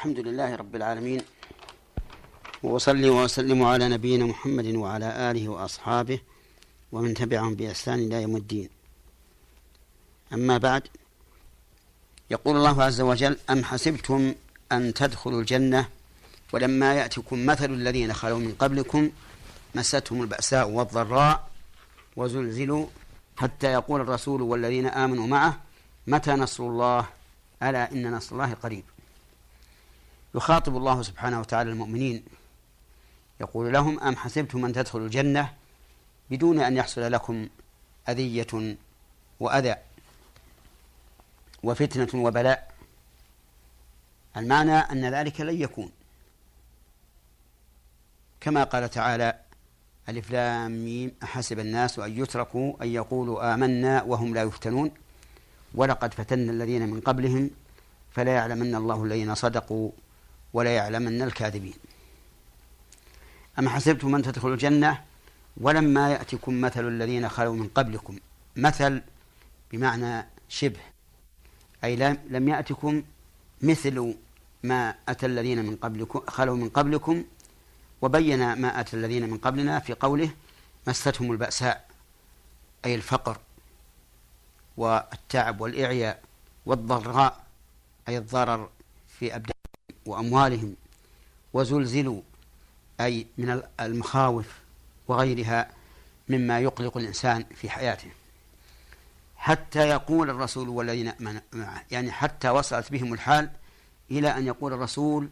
الحمد لله رب العالمين وأصلي وأسلم على نبينا محمد وعلى آله وأصحابه ومن تبعهم بإحسان إلى يوم الدين. أما بعد يقول الله عز وجل أم حسبتم أن تدخلوا الجنة ولما يأتكم مثل الذين خلوا من قبلكم مستهم البأساء والضراء وزلزلوا حتى يقول الرسول والذين آمنوا معه متى نصر الله؟ ألا إن نصر الله قريب. يخاطب الله سبحانه وتعالى المؤمنين. يقول لهم أم حسبتم أن تدخلوا الجنة بدون أن يحصل لكم أذية وأذى وفتنة وبلاء؟ المعنى أن ذلك لن يكون. كما قال تعالى ألف لام أحسب الناس أن يتركوا أن يقولوا آمنا وهم لا يفتنون. ولقد فتنا الذين من قبلهم فلا يعلمن الله الذين صدقوا ولا يعلمن الكاذبين. أم حسبتم أن تدخلوا الجنة؟ ولما يأتكم مثل الذين خلوا من قبلكم. مثل بمعنى شبه. أي لم يأتكم مثل ما أتى الذين من قبلكم خلوا من قبلكم وبين ما أتى الذين من قبلنا في قوله مستهم البأساء أي الفقر والتعب والإعياء والضراء أي الضرر في أبدانهم وأموالهم وزلزلوا أي من المخاوف وغيرها مما يقلق الإنسان في حياته. حتى يقول الرسول والذين معه يعني حتى وصلت بهم الحال إلى أن يقول الرسول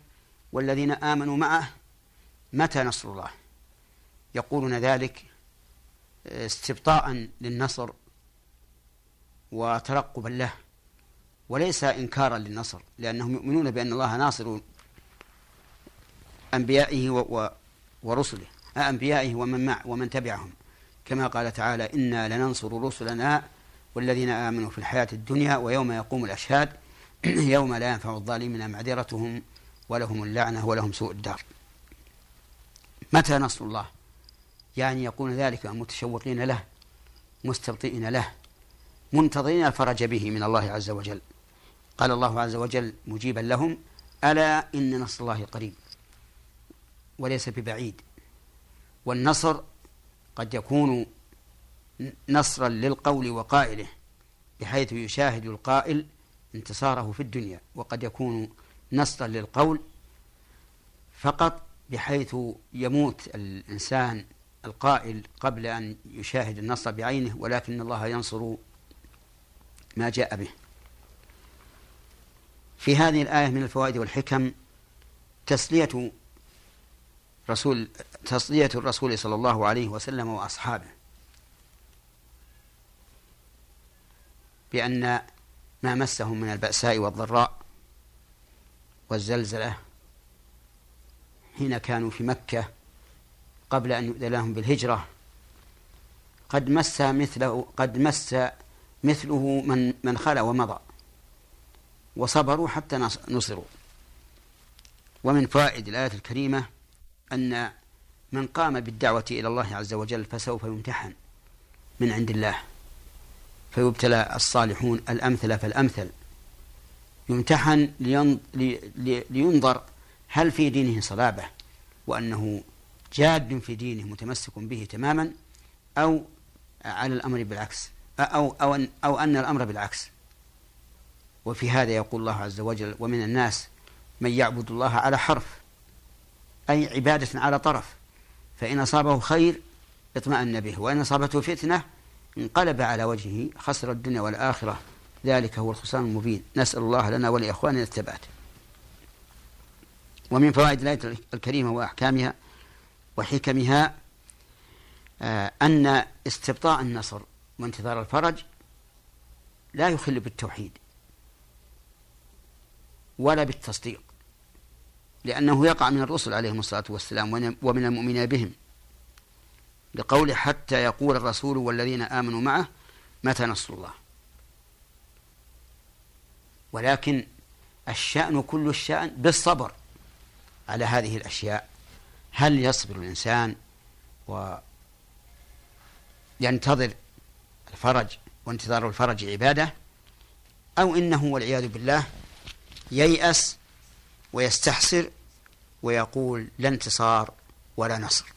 والذين آمنوا معه متى نصر الله؟ يقولون ذلك استبطاء للنصر وترقبا له. وليس إنكارا للنصر لأنهم يؤمنون بأن الله ناصر أنبيائه ورسله أنبيائه ومن مع ومن تبعهم. كما قال تعالى إنا لننصر رسلنا والذين آمنوا في الحياة الدنيا ويوم يقوم الأشهاد يوم لا ينفع الظالمين معذرتهم ولهم اللعنة ولهم سوء الدار. متى نصر الله؟ يعني يقول ذلك متشوقين له مستبطئين له منتظرين الفرج به من الله عز وجل. قال الله عز وجل مجيبا لهم ألا إن نصر الله قريب وليس ببعيد. والنصر قد يكون نصرا للقول وقائله بحيث يشاهد القائل انتصاره في الدنيا وقد يكون نصرا للقول فقط بحيث يموت الإنسان القائل قبل أن يشاهد النصر بعينه ولكن الله ينصر ما جاء به. في هذه الآية من الفوائد والحكم تسلية رسول تسلية الرسول صلى الله عليه وسلم وأصحابه. بأن ما مسهم من البأساء والضراء والزلزلة حين كانوا في مكة قبل أن يؤذن لهم بالهجرة قد مس مثله قد مس مثله من من خلا ومضى. وصبروا حتى نصروا. ومن فوائد الآية الكريمة أن من قام بالدعوة إلى الله عز وجل فسوف يمتحن من عند الله. فيبتلى الصالحون الأمثل فالأمثل. يمتحن لينظر هل في دينه صلابة وأنه جاد في دينه متمسك به تماما أو على الأمر بالعكس أو أو أو أن الأمر بالعكس. وفي هذا يقول الله عز وجل ومن الناس من يعبد الله على حرف أي عبادة على طرف فإن أصابه خير اطمأن به وإن أصابته فتنة انقلب على وجهه خسر الدنيا والآخرة ذلك هو الخسران المبين. نسأل الله لنا ولإخواننا الثبات. ومن فوائد الآية الكريمة وأحكامها وحكمها آه، أن استبطاء النصر وانتظار الفرج لا يخل بالتوحيد. ولا بالتصديق لأنه يقع من الرسل عليهم الصلاة والسلام ومن المؤمنين بهم. لقوله حتى يقول الرسول والذين آمنوا معه متى نصر الله؟ ولكن الشأن كل الشأن بالصبر على هذه الأشياء. هل يصبر الإنسان وينتظر الفرج وانتظار الفرج عبادة؟ أو إنه والعياذ بالله ييأس ويستحسر ويقول لا انتصار ولا نصر.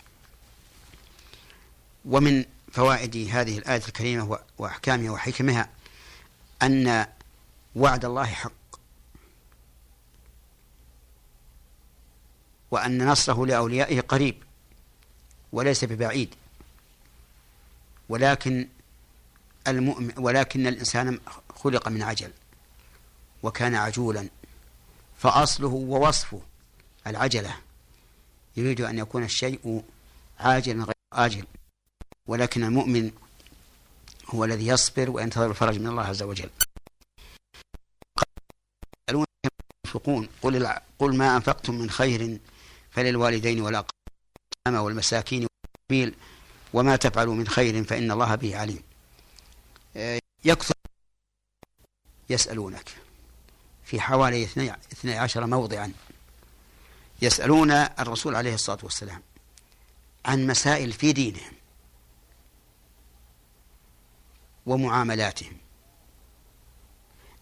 ومن فوائد هذه الآية الكريمة وأحكامها وحكمها أن وعد الله حق. وأن نصره لأوليائه قريب وليس ببعيد. ولكن المؤمن ولكن الإنسان خلق من عجل وكان عجولا. فأصله ووصفه العجلة. يريد أن يكون الشيء عاجلا غير آجل ولكن المؤمن هو الذي يصبر وينتظر الفرج من الله عز وجل. ينفقون قل قل ما أنفقتم من خير فللوالدين والأقربين والمساكين والسبيل وما تفعلوا من خير فإن الله به عليم. يكثر يسألونك. في حوالي اثني عشر موضعا يسألون الرسول عليه الصلاة والسلام عن مسائل في دينهم ومعاملاتهم.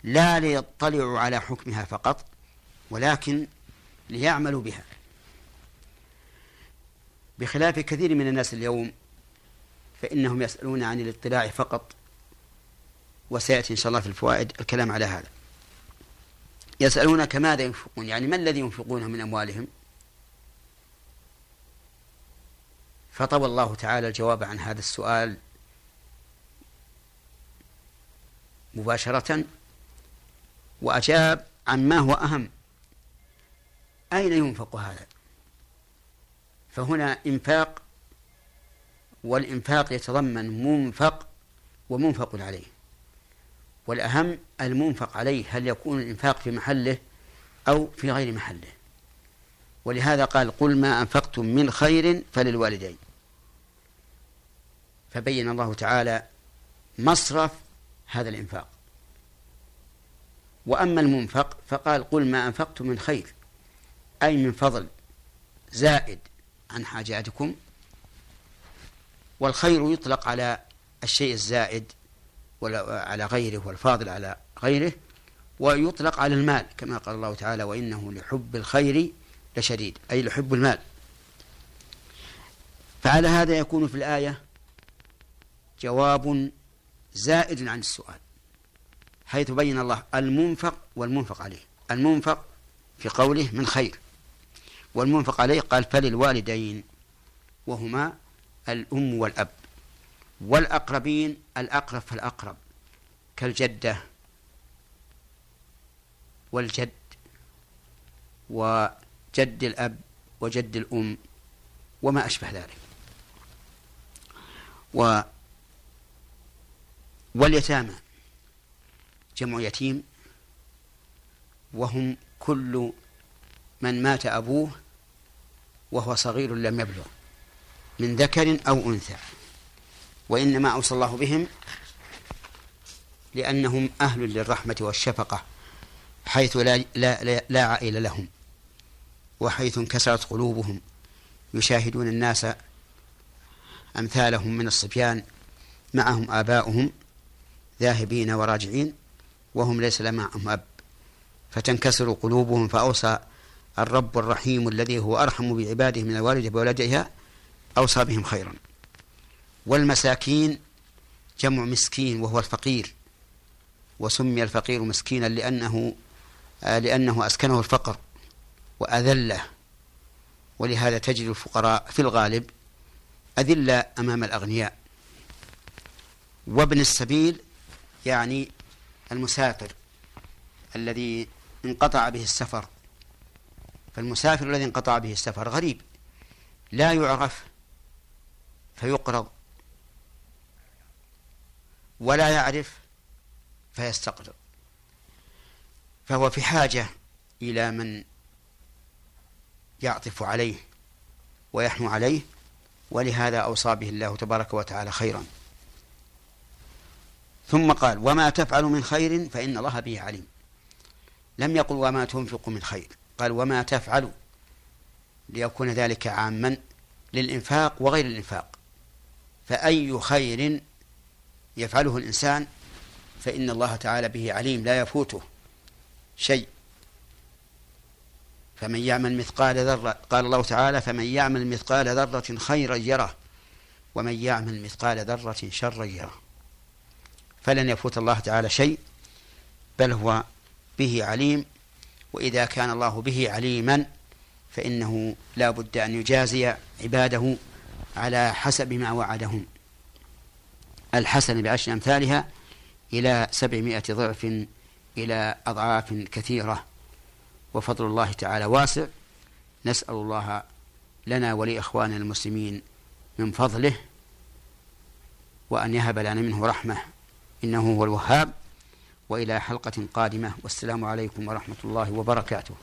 لا ليطلعوا على حكمها فقط ولكن ليعملوا بها. بخلاف كثير من الناس اليوم فإنهم يسألون عن الاطلاع فقط وسيأتي إن شاء الله في الفوائد الكلام على هذا. يسألونك ماذا ينفقون؟ يعني ما الذي ينفقونه من أموالهم؟ فطوى الله تعالى الجواب عن هذا السؤال مباشرة وأجاب عن ما هو أهم. أين ينفق هذا؟ فهنا إنفاق والإنفاق يتضمن منفق ومنفق عليه. والأهم المنفق عليه هل يكون الإنفاق في محله أو في غير محله. ولهذا قال قل ما أنفقتم من خير فللوالدين. فبين الله تعالى مصرف هذا الإنفاق. وأما المنفق فقال قل ما أنفقتم من خير أي من فضل زائد عن حاجاتكم. والخير يطلق على الشيء الزائد على غيره والفاضل على غيره ويطلق على المال كما قال الله تعالى وإنه لحب الخير لشديد. أي لحب المال. فعلى هذا يكون في الآية جواب زائد عن السؤال حيث بين الله المنفق والمنفق عليه. المنفق في قوله من خير والمنفق عليه قال فللوالدين وهما الأم والأب. والأقربين الأقرب فالأقرب كالجدة والجد وجد الأب وجد الأم وما أشبه ذلك. و واليتامى جمع يتيم وهم كل من مات أبوه وهو صغير لم يبلغ من ذكر أو أنثى. وإنما أوصى الله بهم لأنهم أهل للرحمة والشفقة حيث لا, لا, لا, لا عائل لهم وحيث انكسرت قلوبهم يشاهدون الناس أمثالهم من الصبيان معهم آباؤهم ذاهبين وراجعين وهم ليس معهم أب فتنكسر قلوبهم فأوصى الرب الرحيم الذي هو أرحم بعباده من الوالدة بولدها أوصى بهم خيرا. والمساكين جمع مسكين وهو الفقير وسمي الفقير مسكينا لأنه لأنه أسكنه الفقر وأذله ولهذا تجد الفقراء في الغالب أذلة أمام الأغنياء. وابن السبيل يعني المسافر الذي انقطع به السفر فالمسافر الذي انقطع به السفر غريب لا يعرف فيقرض. ولا يعرف فيستقرض فهو في حاجة إلى من يعطف عليه ويحنو عليه ولهذا أوصى به الله تبارك وتعالى خيرا. ثم قال وما تفعل من خير فإن الله به عليم. لم يقل وما تنفق من خير. قال وما تفعل ليكون ذلك عاما للإنفاق وغير الإنفاق. فأي خير يفعله الإنسان فإن الله تعالى به عليم لا يفوته شيء. فمن يعمل مثقال ذرة قال الله تعالى فمن يعمل مثقال ذرة خيرا يره ومن يعمل مثقال ذرة شرا يره. فلن يفوت الله تعالى شيء بل هو به عليم وإذا كان الله به عليما فإنه لا بد أن يجازي عباده على حسب ما وعدهم. الحسن بعشر أمثالها إلى سبعمائة ضعف إلى أضعاف كثيرة. وفضل الله تعالى واسع. نسأل الله لنا ولإخواننا المسلمين من فضله وأن يهب لنا منه رحمة. إنه هو الوهاب. وإلى حلقة قادمة. والسلام عليكم ورحمة الله وبركاته.